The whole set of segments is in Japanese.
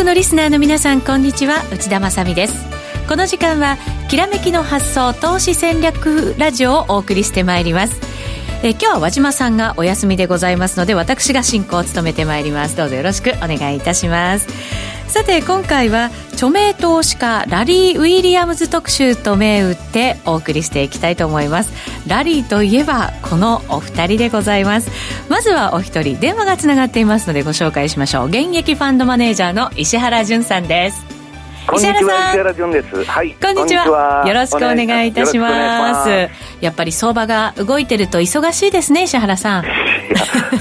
国のリスナーの皆さんこんにちは。内田まさです。この時間はきらめきの発想投資戦略ラジオをお送りしてまいります。え今日は和島さんがお休みでございますので私が進行を務めてまいります。どうぞよろしくお願いいたします。さて今回は著名投資家ラリー・ウィリアムズ特集と銘打ってお送りしていきたいと思いますラリーといえばこのお二人でございますまずはお一人電話がつながっていますのでご紹介しましょう現役ファンドマネージャーの石原潤さんです石原さん石原潤です。はい。こんにちは。よろしくお願いいたします。やっぱり相場が動いてると忙しいですね、石原さん。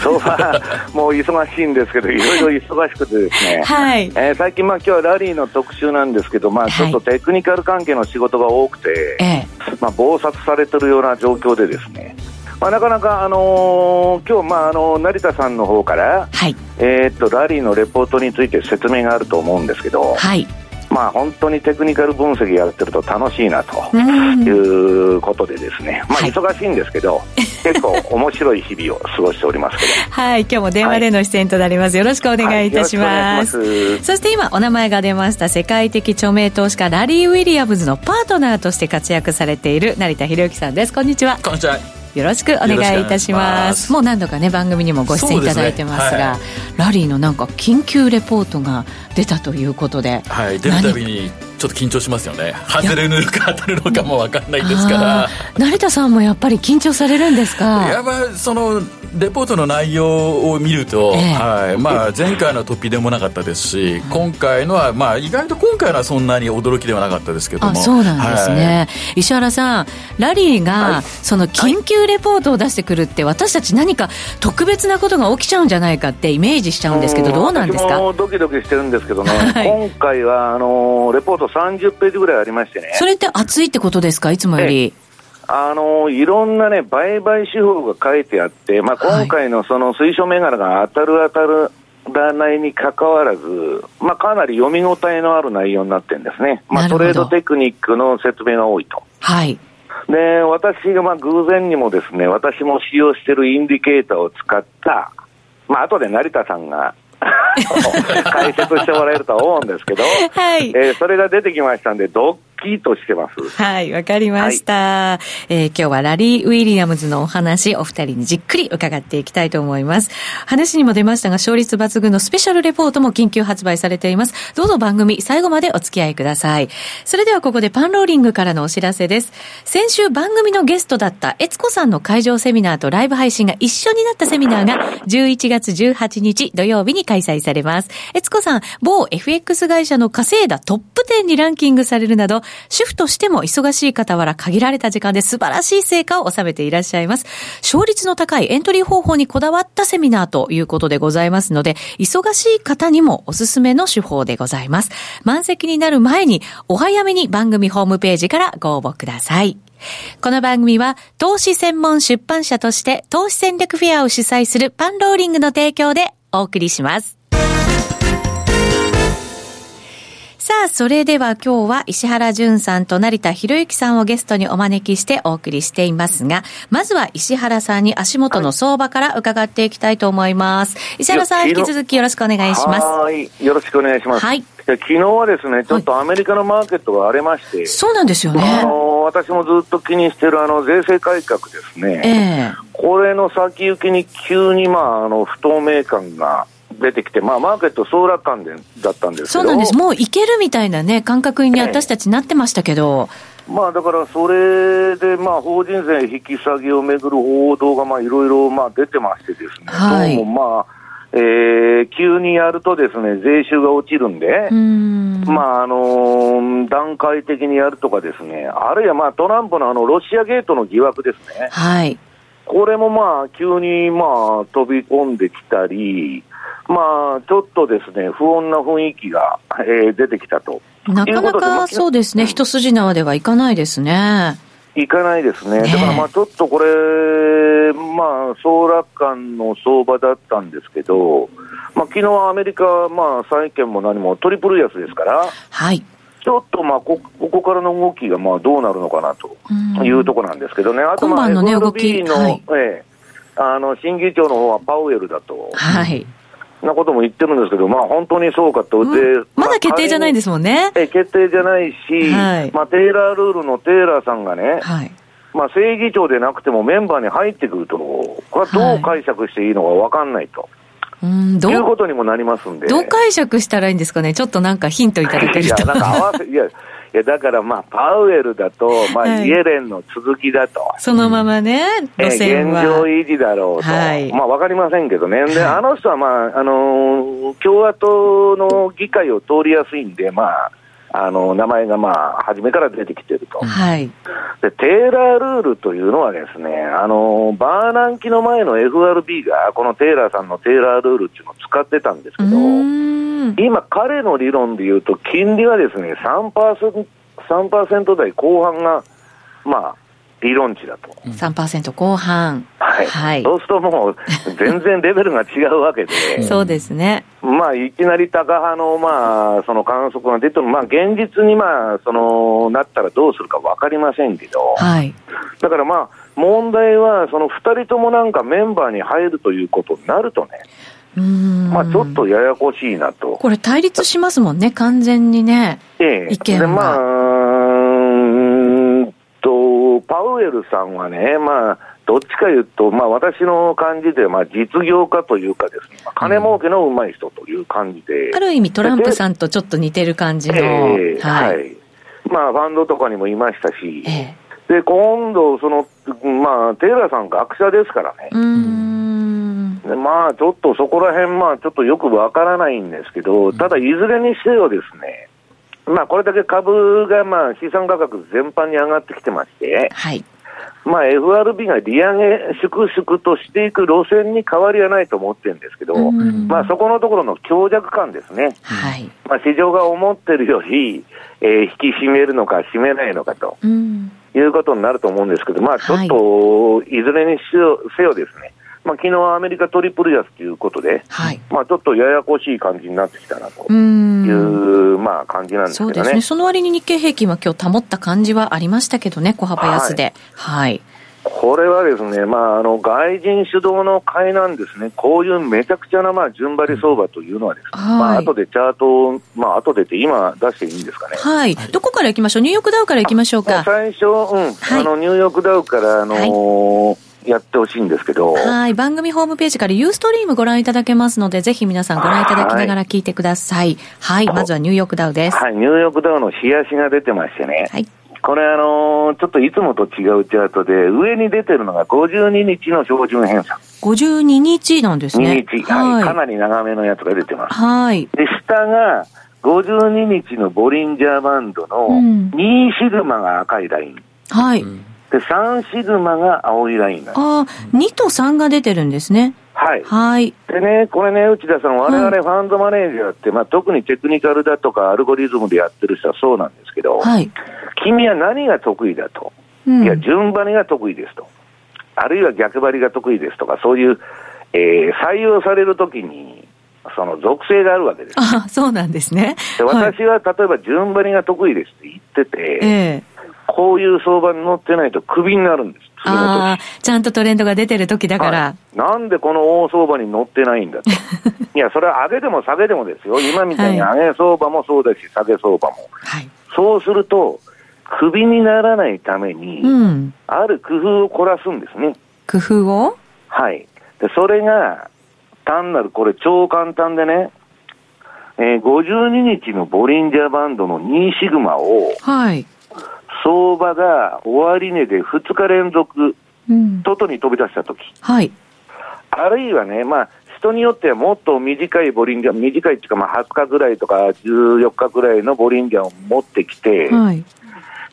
相場、もう忙しいんですけど、いろいろ忙しくてですね。はい。えー、最近、まあ今日はラリーの特集なんですけど、まあちょっとテクニカル関係の仕事が多くて、はい、まあ忙殺されてるような状況でですね。まあ、なかなか、あのー、今日、まあ、あの成田さんの方から、はい、えー、っとラリーのレポートについて説明があると思うんですけど、はい、まあ、本当にテクニカル分析やってると楽しいなということでですね、まあ、忙しいんですけど、はい、結構面白い日々を過ごしておりますけど。はい今日も電話での出演となります、はい、よろしくお願いいたします,、そして今お名前が出ました世界的著名投資家ラリー・ウィリアムズのパートナーとして活躍されている成田博之さんです。こんにちは。こんにちは。よろしくお願いいたします。もう何度かね番組にもご出演いただいてますが、ね。はい、ラリーのなんか緊急レポートが出たということで。はい出るたびにちょっと緊張しますよね。外れるのか 当たるのかも分かんないですから。成田さんもやっぱり緊張されるんですか？やっぱそのレポートの内容を見ると、えはい。まあ、前回の突飛でもなかったですし今回のは、まあ、意外と今回のはそんなに驚きではなかったですけども。そうなんですね、はい、石原さんラリーが、その緊急レポートを出してくるって私たち何か特別なことが起きちゃうんじゃないかってイメージしちゃうんですけどどうなんですか？ドキドキしてるんですけどね、はい、今回はあのレポート30ページぐらいありましてね。それって熱いってことですか、いつもより。あのいろんなね、売買手法が書いてあって、まあ、今回のその推奨銘柄が当たる当たるらないにかかわらず、まあ、かなり読み応えのある内容になってるんですね。まあ、トレードテクニックの説明が多いと。はい。で、私がまあ偶然にもですね、私も使用しているインディケーターを使った、まあ後で成田さんが解説してもらえるとは思うんですけど、はい、えー、それが出てきましたんで、ドッキリとしてます。はい、わかりました、はい、えー、今日はラリー・ウィリアムズのお話、お二人にじっくり伺っていきたいと思います。話にも出ましたが、勝率抜群のスペシャルレポートも緊急発売されています。どうぞ番組最後までお付き合いください。それではここでパンローリングからのお知らせです。先週番組のゲストだった悦子さんの会場セミナーとライブ配信が一緒になったセミナーが11月18日土曜日に開催されます。悦子さん、某 FX 会社の稼いだトップ10にランキングされるなど、主婦としても忙しい傍ら限られた時間で素晴らしい成果を収めていらっしゃいます。勝率の高いエントリー方法にこだわったセミナーということでございますので、忙しい方にもおすすめの手法でございます。満席になる前に、お早めに番組ホームページからご応募ください。この番組は投資専門出版社として投資戦略フェアを主催するパンローリングの提供でお送りします。さあ、それでは今日は石原淳さんと成田博之さんをゲストにお招きしてお送りしていますが、まずは石原さんに足元の相場から伺っていきたいと思います。石原さん、引き続きよろしくお願いします。はい、よろしくお願いします。はい。昨日はですね、ちょっとアメリカのマーケットが荒れまして、はい、そうなんですよね。あの、私もずっと気にしてるあの、税制改革ですね。ええー、これの先行きに急にまあ、あの、不透明感が出てきて、まあ、マーケット総楽観でだったんですそうなんです、もういけるみたいなね、感覚に私たちなってましたけど。まあ、だからそれで、まあ、法人税引き下げをめぐる報道が、まあ、いろいろ、まあ、出てましてですね、はい、どうも、まあ、えー、急にやるとですね、税収が落ちるんで、んまあ、あのー、段階的にやるとかですね、あるいはまあ、トランプのあの、ロシアゲートの疑惑ですね。はい。これもまあ、急にまあ、飛び込んできたり、まあ、ちょっとですね、不穏な雰囲気が、えー、出てきたと。なかなかそうですね、一筋縄ではいかないですね。いかないですね。だからまあちょっとこれ、まあ、総楽観の相場だったんですけど、まあ昨日アメリカ、まあ債券も何もトリプル安ですから、はい。ちょっとまあこ、ここからの動きがまあどうなるのかなというところなんですけどね。あとまあ、FRB の、はい、ええ、あの、審議長の方はパウエルだと。はい。なことも言ってるんですけど、まあ、本当にそうかと、で、うん、まだ決定じゃないですもんね。え決定じゃないし、はい、まあ、テイラールールのテイラーさんがね、はい、まあ、正義長でなくてもメンバーに入ってくると、これはどう解釈していいのか分かんないと。うんどう？いうことにもなりますんで。どう解釈したらいいんですかね、ちょっとなんかヒントいただけると。いや、なんか合わせ、いや、いやだからまあ、パウエルだと、まあ、イエレンの続きだと。そのままね、路線は。現状維持だろうと。はい、まあ、わかりませんけどね。で、あの人はまあ、あのー、共和党の議会を通りやすいんで、まあ、あの名前がまあ初めから出てきてると、はい、でテーラールールというのは、ですねあのバーナン期の前の FRB がこのテーラーさんのテーラールールっていうのを使ってたんですけど、今、彼の理論でいうと、金利はですね 3%, 3台後半が、まあ、理論値だと。3%後半。はい。はい、そうするともう、全然レベルが違うわけで。そうですね。まあ、いきなり高派の、まあ、その観測が出ても、まあ、現実に、まあ、その、なったらどうするか分かりませんけど。はい。だからまあ、問題は、その2人ともなんかメンバーに入るということになるとね。まあ、ちょっとややこしいなと。これ対立しますもんね、完全にね。ええ。意見が。で、まあ、パウエルさんはね、まあ、どっちかいうと、まあ、私の感じで、まあ、実業家というかですね、まあ、金儲けのうまい人という感じで、うん、ある意味、トランプさんとちょっと似てる感じの、えー、はい、はい、まあ、ファンドとかにもいましたし、えー、で今度、その、まあ、テイラーさん、学者ですからね。うん。まあ、ちょっとそこら辺、まあ、ちょっとよくわからないんですけど、ただ、いずれにせよですね、まあ、これだけ株がまあ資産価格全般に上がってきてまして、はい、まあ、FRB が利上げ粛々としていく路線に変わりはないと思ってるんですけど、まあ、そこのところの強弱感ですね、はい。まあ、市場が思ってるより、えー、引き締めるのか、締めないのかと、いうことになると思うんですけど、まあ、ちょっと、いずれにせよですね、まあ、昨日アメリカトリプル安ということで、はい、まあ、ちょっとややこしい感じになってきたなというまあ、感じなんですけどね。そうですね。その割に日経平均は今日保った感じはありましたけどね、小幅安で。はい、はいこれはですね、まあ、あの外人主導の買いなんですね、こういうめちゃくちゃな、まあ、順張り相場というのはですね、はい、まあ後でチャートを、まあ後でって今出していいんですかね。はい。どこから行きましょう？ニューヨークダウから行きましょうか。最初、うん、はい、あの、ニューヨークダウから、あのーはいやってほしいんですけど。はい。番組ホームページからユーストリームご覧いただけますので、ぜひ皆さんご覧いただきながら聞いてください。はい。はい、まずはニューヨークダウです。はい。ニューヨークダウの冷やしが出てましてね。はい。これあのー、ちょっといつもと違うチャートで、上に出てるのが52日の標準偏差。52日なんですね。2日、はい、かなり長めのやつが出てます。はい。で、下が、52日のボリンジャーバンドの2シグマが赤いライン。はい。で、3シグマが青いラインなんです。ああ、2と3が出てるんですね。はい。はい。でね、これね、内田さん、我々ファンドマネージャーって、まあ、特にテクニカルだとかアルゴリズムでやってる人はそうなんですけど、はい。君は何が得意だと？うん、いや、順張りが得意ですと。あるいは逆張りが得意ですとか、そういう、えー、採用されるときに、その属性があるわけです。あそうなんですね。で私は、例えば順張りが得意ですって言ってて、えーこういう相場に乗ってないとクビになるんです。ああ、ちゃんとトレンドが出てる時だから、はい、なんでこの大相場に乗ってないんだと。いや、それは上げでも下げでもですよ。今みたいに上げ相場もそうだし、下げ相場も。はい、そうすると、クビにならないために、うん、ある工夫を凝らすんですね。工夫を？はい。で、それが、単なる、これ超簡単でね、えー、52日のボリンジャーバンドの2シグマを、はい。相場が終値で2日連続、外に飛び出したとき、はい、あるいはね、まあ、人によってはもっと短いボリンジャー、短いっていうか、まあ、20日ぐらいとか14日ぐらいのボリンジャーを持ってきて、はい、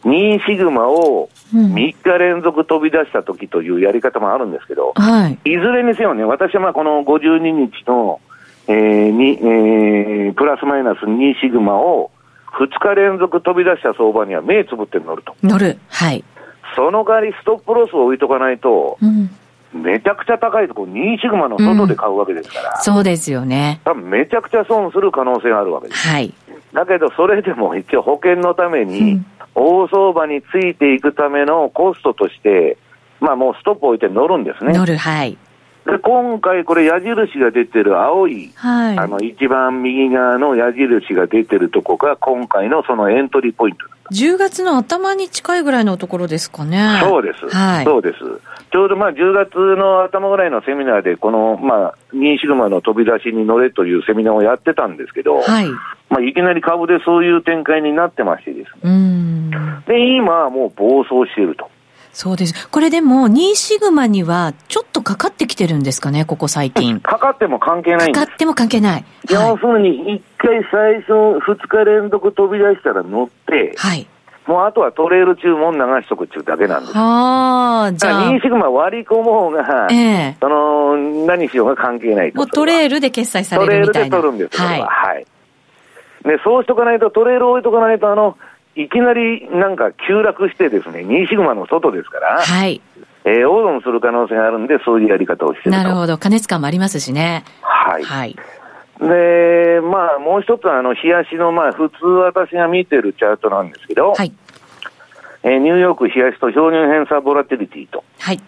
2シグマを3日連続飛び出したときというやり方もあるんですけど、はい、いずれにせよね、私はまあこの52日の、えーにえー、プラスマイナス2シグマを2日連続飛び出した相場には目つぶって乗ると。乗る。はい。その代わりストップロスを置いとかないと、うん、めちゃくちゃ高いところ、2シグマの外で買うわけですから、うん、そうですよね。多分めちゃくちゃ損する可能性があるわけです。はい。だけど、それでも一応保険のために、大相場についていくためのコストとして、まあもうストップ置いて乗るんですね。乗る、はい。で今回、これ、矢印が出てる青い、はい、あの一番右側の矢印が出てるとこが、今回のそのエントリーポイント10月の頭に近いぐらいのところですかね。そうです。はい、そうです。ちょうどまあ10月の頭ぐらいのセミナーで、この、まあ、2シグマの飛び出しに乗れというセミナーをやってたんですけど、はい。まあ、いきなり株でそういう展開になってましてですね。うん。で、今はもう暴走していると。そうです。これでも、2シグマにはちょっとかかってきてるんですかね、ここ最近。かかっても関係ないんです。かかっても関係ない。要するに、一回最初、2日連続飛び出したら乗って、はい。もうあとはトレール注文流しとくっていうだけなんです。ああ、じゃあ。2シグマ割り込もうが、ええー、その、何しようが関係ないもうトレールで決済されるみたいな。トレールで取るんです、はい。はい。で、そうしとかないと、トレール置いとかないと、あの、いきなりなんか急落してですね、2シグマの外ですから、はい。えー、オードンする可能性があるんで、そういうやり方をしてるなるほど。加熱感もありますしね。はい。はい。で、まあ、もう一つは、あの、冷やしの、まあ、普通私が見てるチャートなんですけど、はい。えー、ニューヨーク冷やしと標準偏差ボラティリティと。はい。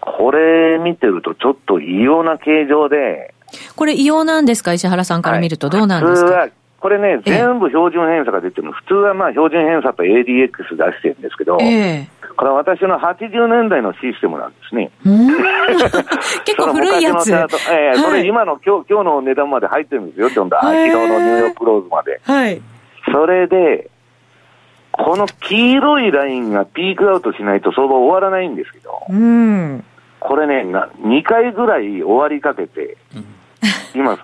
これ見てると、ちょっと異様な形状で。これ異様なんですか？石原さんから見るとどうなんですか、はい、これね、全部標準偏差が出てるの、普通はまあ標準偏差と ADX 出してるんですけど、えー、これは私の80年代のシステムなんですね。結構古いやつ。えー、それ今の今日今日の値段まで入ってるんですよ、昨日のニューヨークローズまで。はい。それで、この黄色いラインがピークアウトしないと相場終わらないんですけど、うん、これね、2回ぐらい終わりかけて、うん今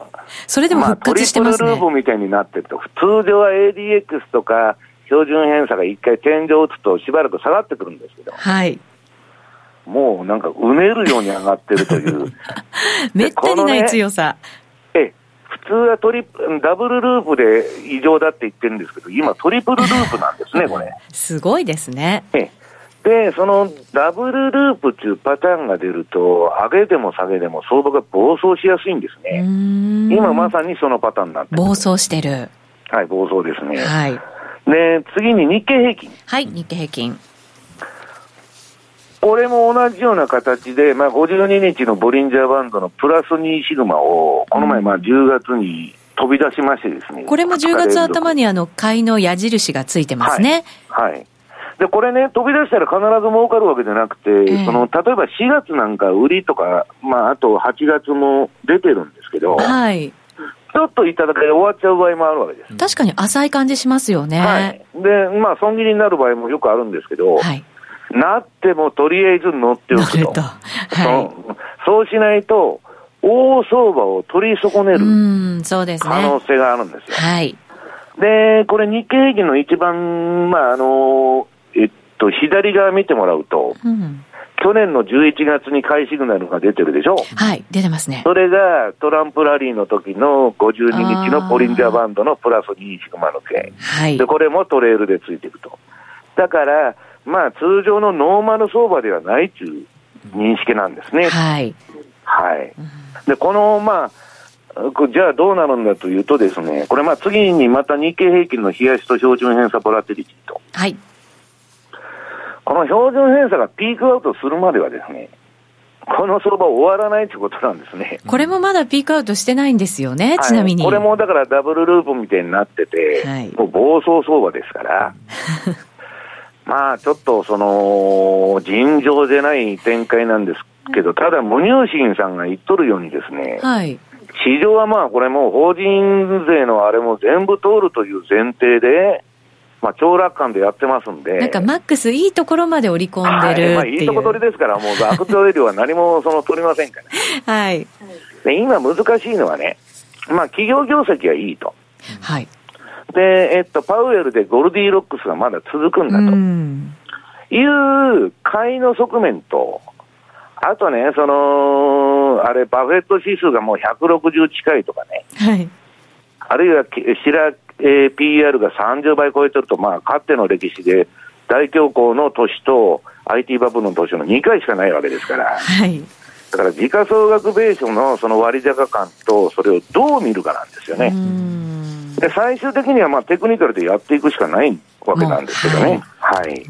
それでも復活してますね。まあ、トリプルループみたいになってると、通常は ADX とか標準偏差が一回天井を打つとしばらく下がってくるんですけど。はい。もうなんかうねるように上がってるという。めったにない強さ。ね、え、普通はトリダブルループで異常だって言ってるんですけど、今トリプルループなんですね、これ。すごいですね。えで、そのダブルループっていうパターンが出ると、上げでも下げでも相場が暴走しやすいんですね。今まさにそのパターンになって暴走してる。はい、暴走ですね。はい。で、次に日経平均。はい、日経平均。これも同じような形で、まあ、52日のボリンジャーバンドのプラス2シグマを、この前、まあ、10月に飛び出しましてですね。これも10月頭にあの、買いの矢印がついてますね。はい、はいで、これね、飛び出したら必ず儲かるわけじゃなくて、えー、その、例えば4月なんか売りとか、まあ、あと8月も出てるんですけど、はい。ちょっといただけで終わっちゃう場合もあるわけです。確かに浅い感じしますよね。はい。で、まあ、損切りになる場合もよくあるんですけど、はい。なってもとりあえず乗っておくと。とはい、そうしないと、大相場を取り損ねる可能性があるんですよ。はい。で、これ日経平均の一番、まあ、あの、と、左側見てもらうと、うん、去年の11月に買いシグナルが出てるでしょ？はい、出てますね。それがトランプラリーの時の52日のポリンジャーバンドのプラス2シグマの件。はい。で、これもトレールでついていくと。だから、まあ、通常のノーマル相場ではないという認識なんですね。はい。はい。で、この、まあ、じゃあどうなるんだというとですね、これまあ次にまた日経平均の冷やしと標準偏差ボラティリティと。はい。この標準偏差がピークアウトするまではですね、この相場終わらないということなんですね。これもまだピークアウトしてないんですよね、はい、ちなみに。これもだからダブルループみたいになってて、はい、もう暴走相場ですから、まあちょっとその、尋常でない展開なんですけど、ただ、無入信さんが言っとるようにですね、はい、市場はまあこれも法人税のあれも全部通るという前提で、まあ、長楽観でやってますんで。なんかマックスいいところまで織り込んでるい、まあ、いいとこ取りですから、もう悪取量は何もその取りませんから。はい。で、今難しいのはね、まあ、企業業績はいいと。はい。で、えっと、パウエルでゴルディロックスがまだ続くんだと。いう買いの側面と、あとね、その、あれ、バフェット指数がもう160近いとかね。はい。あるいは、白、えー、PR が30倍超えてると、まあ、かつての歴史で、大恐慌の年と IT バブルの年の2回しかないわけですから。はい。だから時価総額ベースのその割高感と、それをどう見るかなんですよね。で、最終的にはまあテクニカルでやっていくしかないわけなんですけどね。はい。はい、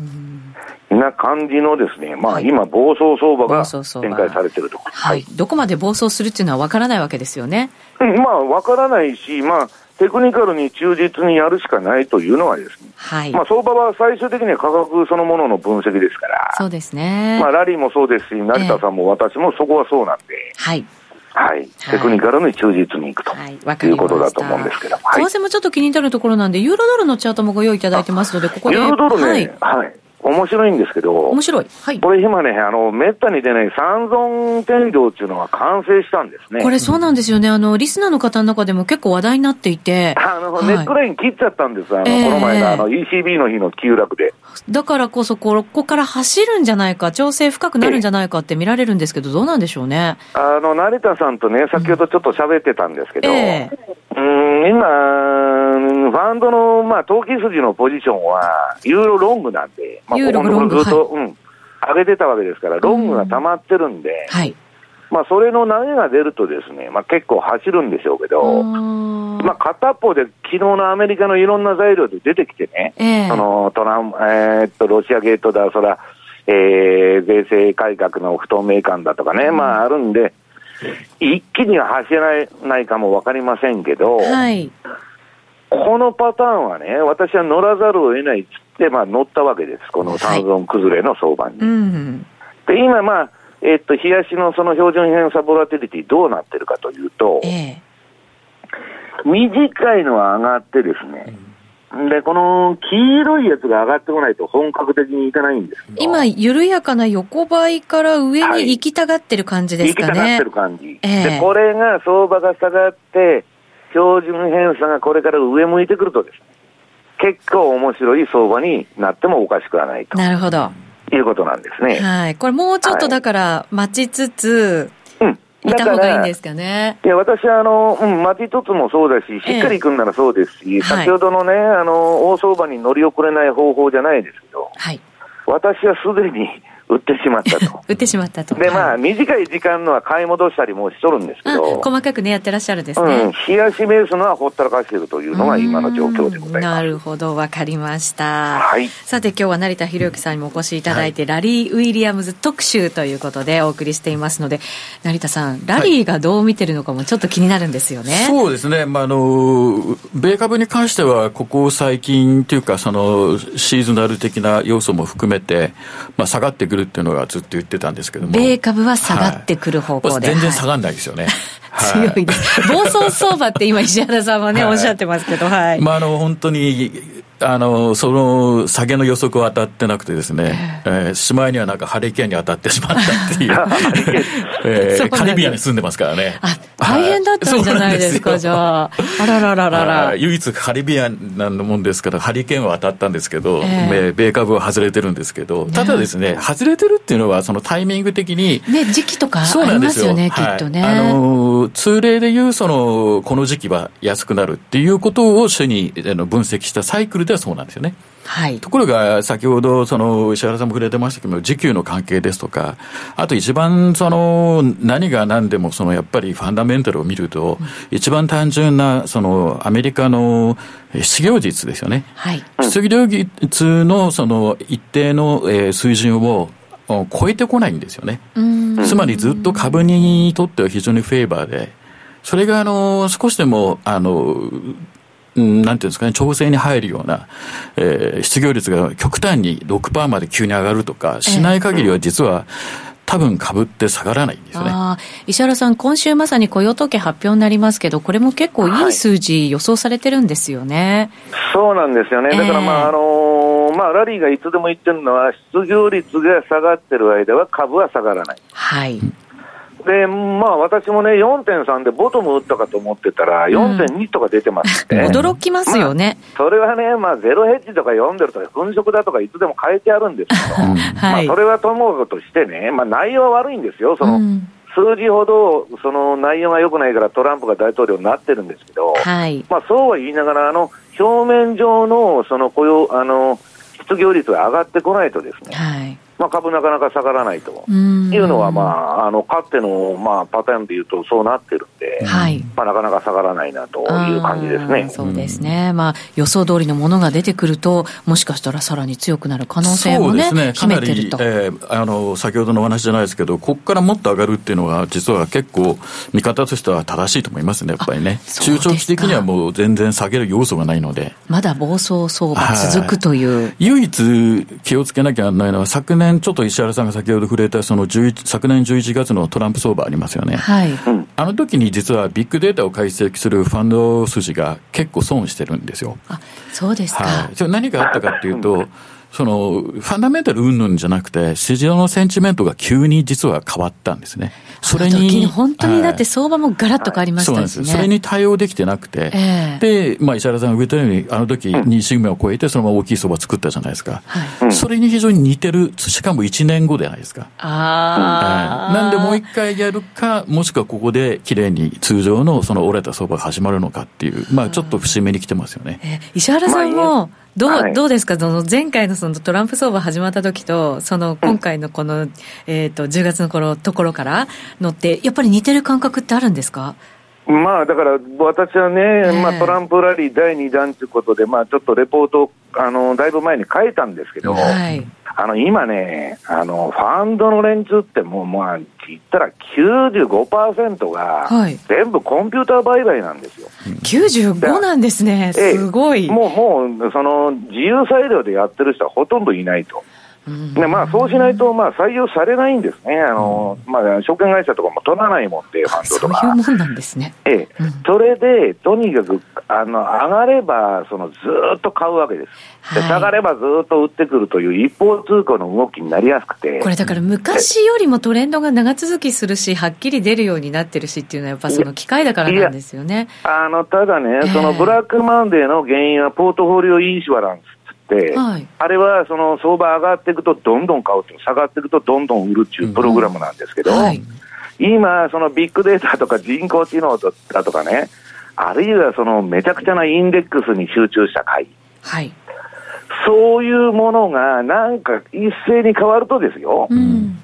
な感じのですね、まあ、今、暴走相場が展開されてると。はい。どこまで暴走するっていうのは分からないわけですよね。うん、まあ、分からないし、まあ、テクニカルに忠実にやるしかないというのはですね、はい、まあ相場は最終的には価格そのものの分析ですから、そうですね。まあラリーもそうですし、成田さんも私もそこはそうなんで、はい。はい、テクニカルに忠実にいくと、はい、いうことだと思うんですけど、はい、為替もちょっと気になるところなんで、ユーロドルのチャートもご用意いただいてますので、ここで。ユーロドルね、はい、はい面白いんですけど、面白い。はい。これ今ね、あの、めったに出ない三尊天井っていうのが完成したんですね。これそうなんですよね。あの、リスナーの方の中でも結構話題になっていて。あの、はい、ネットライン切っちゃったんです。あの、えー、この前のあの、ECB の日の急落で。だからこそ、ここから走るんじゃないか、調整深くなるんじゃないかって見られるんですけど、どうなんでしょうね。あの、成田さんとね、先ほどちょっと喋ってたんですけど、えー、うん、今、ファンドの、まあ、投機筋のポジションは、ユーロロングなんで、まあ、ここのところずっと、はい、うん、上げてたわけですから、ロングが溜まってるんで、はい。まあ、それの投げが出るとですね、まあ、結構走るんでしょうけど、まあ、片方で昨日のアメリカのいろんな材料で出てきてね、えー、そのトラン、えー、っと、ロシアゲートだ、そら、えー、税制改革の不透明感だとかね、うん、まああるんで、一気には走らないかもわかりませんけど、はい、このパターンはね、私は乗らざるを得ないっつって、まあ、乗ったわけです、この三尊崩れの相場に。はい。うん、で今、まあえー、っと、冷やしのその標準偏差ボラティリティどうなってるかというと、えー、短いのは上がってですね、うん、で、この黄色いやつが上がってこないと本格的にいかないんです今、緩やかな横ばいから上に行きたがってる感じですかね。はい、行きたがってる感じ。えー、で、これが相場が下がって、標準偏差がこれから上向いてくるとですね、結構面白い相場になってもおかしくはないと。なるほど。いうことなんですね。はい。これもうちょっとだから待ちつつ、はい、うん。いた方がいいんですかね。いや、私は、あの、うん、待ちつつもそうだし、しっかり行くんならそうですし、えー、先ほどのね、はい、あの、大相場に乗り遅れない方法じゃないですけど、はい。私はすでに売ってしまったと。売ってしまったと。で、まあ、短い時間のは買い戻したりもしとるんですけど。細かくね、やってらっしゃるんですね。うん。冷やしベースのはほったらかしているというのが今の状況でございます。なるほど、わかりました。はい。さて、今日は成田博之さんにもお越しいただいて、はい、ラリー・ウィリアムズ特集ということでお送りしていますので、成田さん、ラリーがどう見てるのかもちょっと気になるんですよね。はい、そうですね。まあ、あの、米株に関しては、ここ最近というか、その、シーズナル的な要素も含めて、まあ、下がってくるっていうのがずっと言ってたんですけども。米株は下がってくる方向で。はい、全然下がんないですよね。強いです。暴走相場って今石原さんはね、おっしゃってますけど、はい。まあ、あの、本当に、あの、その下げの予測は当たってなくてですね、えー、しまいにはなんかハリケーンに当たってしまったっていう、えー、カリビアンに住んでますからね。あ、大変だったんじゃないですか、じゃあ。あららららら。唯一カリビアンなもんですから、ハリケーンは当たったんですけど、えー、米株は外れてるんですけど、ただですね、外れてるっていうのは、そのタイミング的に。ね、時期とかありますよね、きっとね。あの、通例でいう、その、この時期は安くなるっていうことを主に分析したサイクルではそうなんですよね。はい、ところが、先ほど、その、石原さんも触れてましたけど時給の関係ですとか、あと一番、その、何が何でも、その、やっぱりファンダメンタルを見ると、うん、一番単純な、その、アメリカの失業率ですよね。はい、失業率の、その、一定の、えー、水準を、超えてこないんですよね。つまりずっと株にとっては非常にフェーバーで、それがあの少しでもあのなんていうんですかね、調整に入るような、えー、失業率が極端に6%まで急に上がるとかしない限りは実は、多分株って下がらないんですね。石原さん、今週まさに雇用統計発表になりますけど、これも結構いい数字予想されてるんですよね。はい、そうなんですよね。だからまあ、あのー、まあ、ラリーがいつでも言ってるのは、失業率が下がってる間は株は下がらない。はい。で、まあ私もね、4.3でボトム打ったかと思ってたら、4.2とか出てますね、うん、驚きますよね、まあ、それはね、まあゼロヘッジとか読んでるとか、粉飾だとかいつでも変えてあるんですけど、はい、まあそれはともかくとしてね、まあ内容は悪いんですよ、その、うん。数字ほどその内容が良くないからトランプが大統領になってるんですけど、はい、まあ、そうは言いながら、あの表面上のその雇用あの失業率が上がってこないとですね、はいまあ、株なかなか下がらないというのは、まあ、あのかつての、まあ、パターンでいうとそうなってるんで、はい。まあ、なかなか下がらないなという感じですね。そうですね、まあ、予想通りのものが出てくると、もしかしたらさらに強くなる可能性もね、そうですね。かなり、えー、あの先ほどのお話じゃないですけど、ここからもっと上がるっていうのは、実は結構、見方としては正しいと思いますね、やっぱりね。中長期的にはもう全然下げる要素がないので。まだ暴走相場続くという、はい、唯一気をつけなきゃならないのは、昨年ちょっと石原さんが先ほど触れたその昨年11月のトランプ相場ありますよね。はい。あの時に実はビッグデータを解析するファンド筋が結構損してるんですよ。あ、そうですか。はい。何があったかっていうと、その、ファンダメンタル云々じゃなくて、市場のセンチメントが急に実は変わったんですね。それに。本当にだって相場もガラッと変わりました、ねはい、そうなんです。それに対応できてなくて、えー、で、まあ、石原さんが言ったように、あの時、2シグマを超えて、そのまま大きい相場を作ったじゃないですか。はい、それに非常に似てる、しかも1年後じゃないですか。ああ、なんでもう一回やるか、もしくはここで綺麗に通常のその折れた相場が始まるのかっていう、まあ、ちょっと節目に来てますよね。えー、石原さんも、どうはい、どうですか、その前回のそのトランプ相場始まった時と、その今回のこの、えーと、10月の頃ところからのって、やっぱり似てる感覚ってあるんですか？まあだから私はね、えー、まあ、トランプラリー第2弾ということで、まあ、ちょっとレポートあのだいぶ前に書いたんですけど、はい、あの今ねあの、ファンドの連中ってもう、まあ、言ったら95%が全部コンピューター売買なんですよ。95なんですね、すごい。もうもうその自由裁量でやってる人はほとんどいないと。でまあ、そうしないと、まあ、採用されないんですね、あのまあ、証券会社とかも取らないもんで、ファンドとか。そういうもんなんですね。ええ、うん、それで、とにかくあの上がればそのずっと買うわけです、で下がればずっと売ってくるという一方通行の動きになりやすくて。これだから昔よりもトレンドが長続きするし、はっきり出るようになってるしっていうのは、やっぱその機会だからなんですよね。あのただね、そのブラックマンデーの原因は、ポートフォリオインシュアランス、はい、あれはその相場上がっていくとどんどん買うと、下がっていくとどんどん売るっていうプログラムなんですけど、うんはい、今、そのビッグデータとか人工知能だとかね、あるいはそのめちゃくちゃなインデックスに集中した買い、はい、そういうものがなんか一斉に変わるとですよ、うん、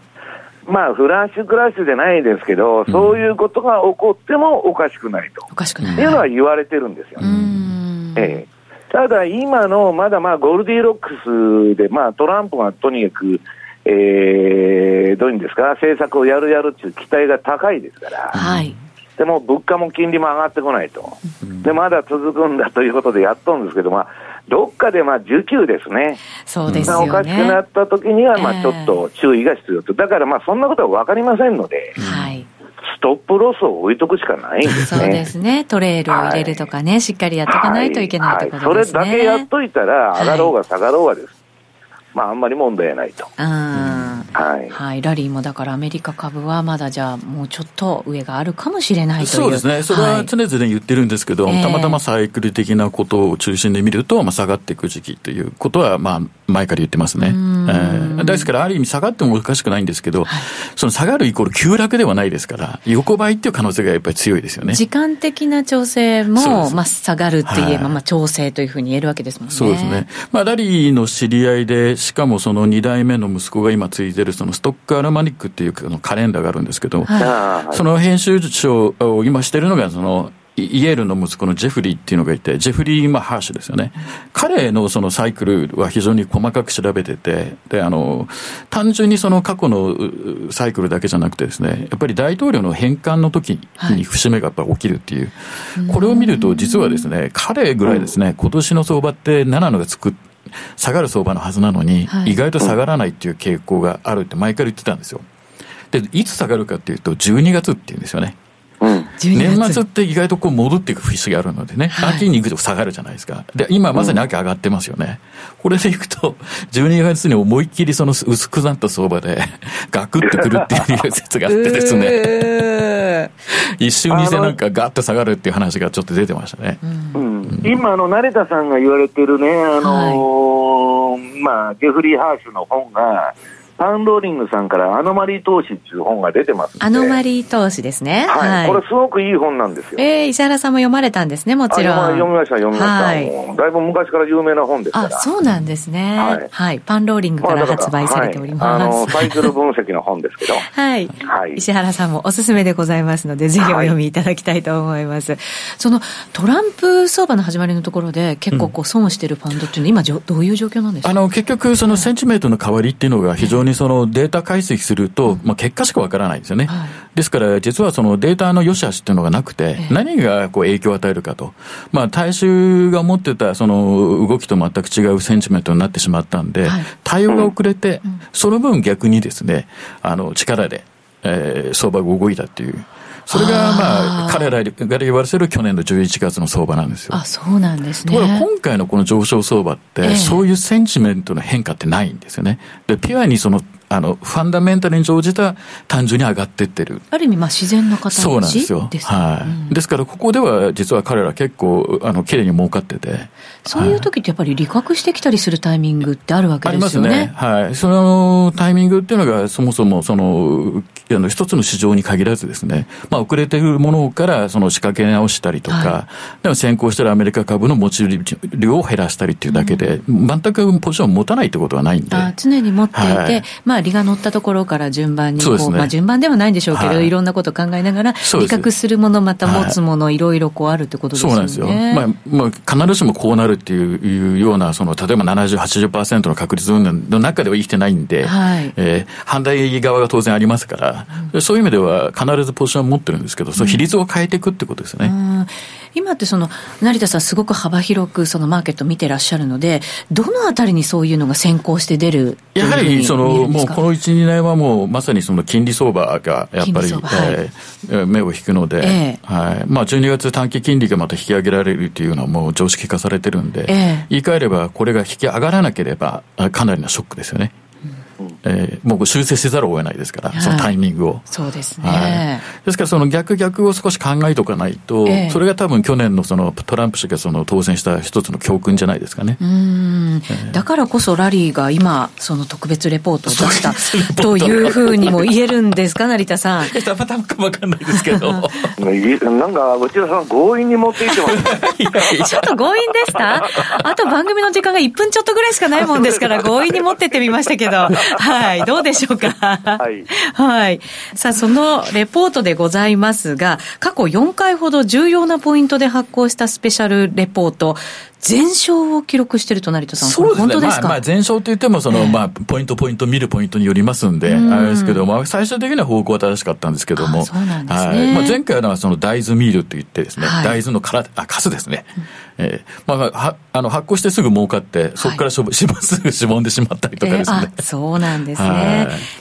まあ、フラッシュクラッシュじゃないですけど、うん、そういうことが起こってもおかしくないと、おかしくない。いうのは言われてるんですよ。ね。ええただ、今のまだまあゴールディーロックスで、まあ、トランプがとにかく、えー、どういうんですか、政策をやるやるっていう期待が高いですから、はい、でも物価も金利も上がってこないと、でまだ続くんだということでやっとるんですけど、まあ、どっかでまあ需給ですね、そうですよね。おかしくなった時には、まあちょっと注意が必要と、だからまあそんなことは分かりませんので。はいストップロスを置いとくしかないんですね。そうですね。トレールを入れるとかね、はい、しっかりやっとかないといけないところですね、はいはい、それだけやっといたら、上がろうが下がろうがです。まあ、あんまり問題ないと。はい、はい、ラリーもだからアメリカ株はまだじゃあもうちょっと上があるかもしれないという。そうですね、それは常々言ってるんですけど、はい、たまたまサイクル的なことを中心で見ると、まあ、下がっていく時期ということは、まあ、前から言ってますね。えー、ですから、ある意味下がってもおかしくないんですけど、はい、その下がるイコール急落ではないですから、横ばいっていう可能性がやっぱり強いですよね。時間的な調整も、まあ、下がるって言えば、まあ、調整というふうに言えるわけですもんね。そうですね。まあ、ラリーの知り合いで、しかもその2代目の息子が今ついてる、そのストックアロマニックっていうカレンダーがあるんですけど、はい、その編集長を今してるのが、その、イエールの息子のジェフリーっていうのがいて、ジェフリー・マハーシュですよね。彼のそのサイクルは非常に細かく調べてて、で、あの、単純にその過去のサイクルだけじゃなくてですね、やっぱり大統領の返還の時に節目がやっぱ起きるっていう、はい、これを見ると実はですね、彼ぐらいですね、今年の相場って7のがつく下がる相場のはずなのに、意外と下がらないっていう傾向があるって前から言ってたんですよ。で、いつ下がるかっていうと、12月っていうんですよね。うん、年末って意外とこう戻っていく節があるのでね、はい、秋に行くと下がるじゃないですか。で、今まさに秋上がってますよね。うん、これでいくと、12月に思いっきりその薄くなった相場で、ガクッとくるっていう説があってですね、一瞬にしてなんかガッと下がるっていう話がちょっと出てましたね。うん、今、の、成田さんが言われてるね、あのーはい、まあ、ジェフリー・ハーシュの本が、パンローリングさんからアノマリー投資っていう本が出てますアノマリー投資ですね。はい。はい、これすごくいい本なんですよ。えー、石原さんも読まれたんですね、もちろん。読みました、読みました。はい、だいぶ昔から有名な本ですから。あ、そうなんですね。はい。はい、パンローリングから発売されております。まあ、はい、あの、サイクル分析の本ですけど。はい。はい。石原さんもおすすめでございますので、ぜひお読みいただきたいと思います。その、トランプ相場の始まりのところで、結構こう損してるファンドっていうのは、今、どういう状況なんですか？あの、結局、そのセンチメントの代わりっていうのが非常にそのデータ解析すると、まあ、結果しかわからないんですよね。はい、ですから、実はそのデータの良し悪しっていうのがなくて、何がこう影響を与えるかと。まあ、大衆が持ってたその動きと全く違うセンチメントになってしまったんで、はい、対応が遅れて、その分逆にですね、あの、力で、えー、相場が動いたっていう。それが、まあ、彼らが言われてる去年の11月の相場なんですよ。あ、そうなんですね。ところ今回のこの上昇相場って、そういうセンチメントの変化ってないんですよね。で、ピュアにそのあの、ファンダメンタルに乗じた単純に上がっていってる。ある意味、まあ自然な形そうなんですよ。はい、うん、ですから、ここでは実は彼ら結構、あの、綺麗に儲かってて。そういう時ってやっぱり利確してきたりするタイミングってあるわけですよね。ありますね。はい。そのタイミングっていうのが、そもそも、その、あの、一つの市場に限らずですね、まあ、遅れているものから、その仕掛け直したりとか、はい、でも先行してるアメリカ株の持ち量を減らしたりっていうだけで、うん、全くポジションを持たないってことはないんで。あ常に持っていて、はい、まあ、利が乗ったところろから順番にこう、うね、まあ、順番ではないんでしょうけど、はい、いろんなことを考えながら、比較す。るもの、また持つもの、はい、いろいろこうあるってことですよね。そうなんですよ。まあ、まあ、必ずしもこうなるっていうような、その、例えば70、80%の確率の中では生きてないんで、はい、えー、反対側が当然ありますから、うん、そういう意味では必ずポジションを持ってるんですけど、その比率を変えていくってことですよね。うん。今ってその成田さん、すごく幅広くそのマーケット見てらっしゃるので、どのあたりにそういうのが先行して出るやはりそのもうこの1、2年はもうまさにその金利相場がやっぱり、はい。えー、目を引くので、えー、はい。まあ、12月短期金利がまた引き上げられるというのはもう常識化されてるんで、えー、言い換えればこれが引き上がらなければかなりのショックですよね。えー、もう修正せざるを得ないですから、そのタイミングを。そうですね、はい。ですから、その逆逆を少し考えておかないと、えー、それが多分去年のそのトランプ氏がその当選した一つの教訓じゃないですかね。うん、えー、だからこそラリーが今、その特別レポートを出したというふうにも言えるんですか、成田さん。たまたまかもわかんないですけど。なんか、内田さん、強引に持っていってますちょっと強引でした？あと番組の時間が1分ちょっとぐらいしかないもんですから、強引に持ってってみましたけど。はい、どうでしょうか？はい。はい。さあ、そのレポートでございますが、過去4回ほど重要なポイントで発行したスペシャルレポート、全勝を記録してると成田さん、そうですね、本当ですか、まあ、まあ、全勝といってもその、えー、まあ、ポイント、ポイント、見るポイントによりますんで、あれですけど、まあ、最終的には方向は正しかったんですけども、そうなんですね、はい。まあ、前回はその大豆ミールといってですね、はい、大豆のからあカスですね、うん、えーまあ、はあの発行してすぐ儲かって、そこからしょ、はい、しすぐしぼんでしまったりとかですね。えー、そうなんですね、はい。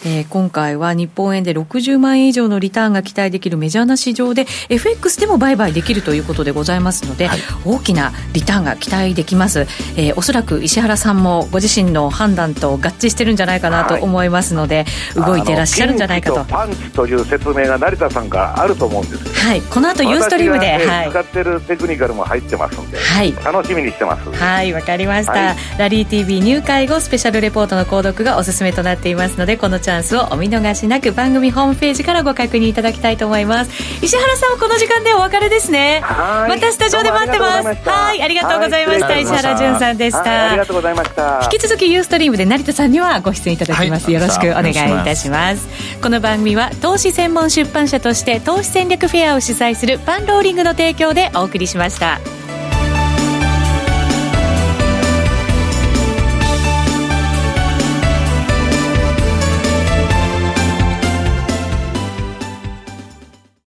えー。今回は日本円で60万円以上のリターンが期待できるメジャーな市場で、FX でも売買できるということでございますので、はい、大きなリターンが期待できます。えー、おそらく石原さんもご自身の判断と合致してるんじゃないかなと思いますので、はい、動いてらっしゃるんじゃないかと。パンチという説明が成田さんからあると思うんです。はい、この後ユーストリームで、はい、使ってるテクニカルも入ってますので、はい、楽しみにしてます。はいわかりました、はい、ラリー TV 入会後スペシャルレポートの購読がおすすめとなっていますのでこのチャンスをお見逃しなく番組ホームページからご確認いただきたいと思います。石原さんはこの時間でお別れですね。またスタジオで待ってます。はいありがとうございました。石原潤さんでした。ありがとうございました。引き続きユーストリームで成田さんにはご出演いただきます、はい、よろしくお願いいたします。この番組は投資専門出版社として投資戦略フェアを主催するパンローリングの提供でお送りしました。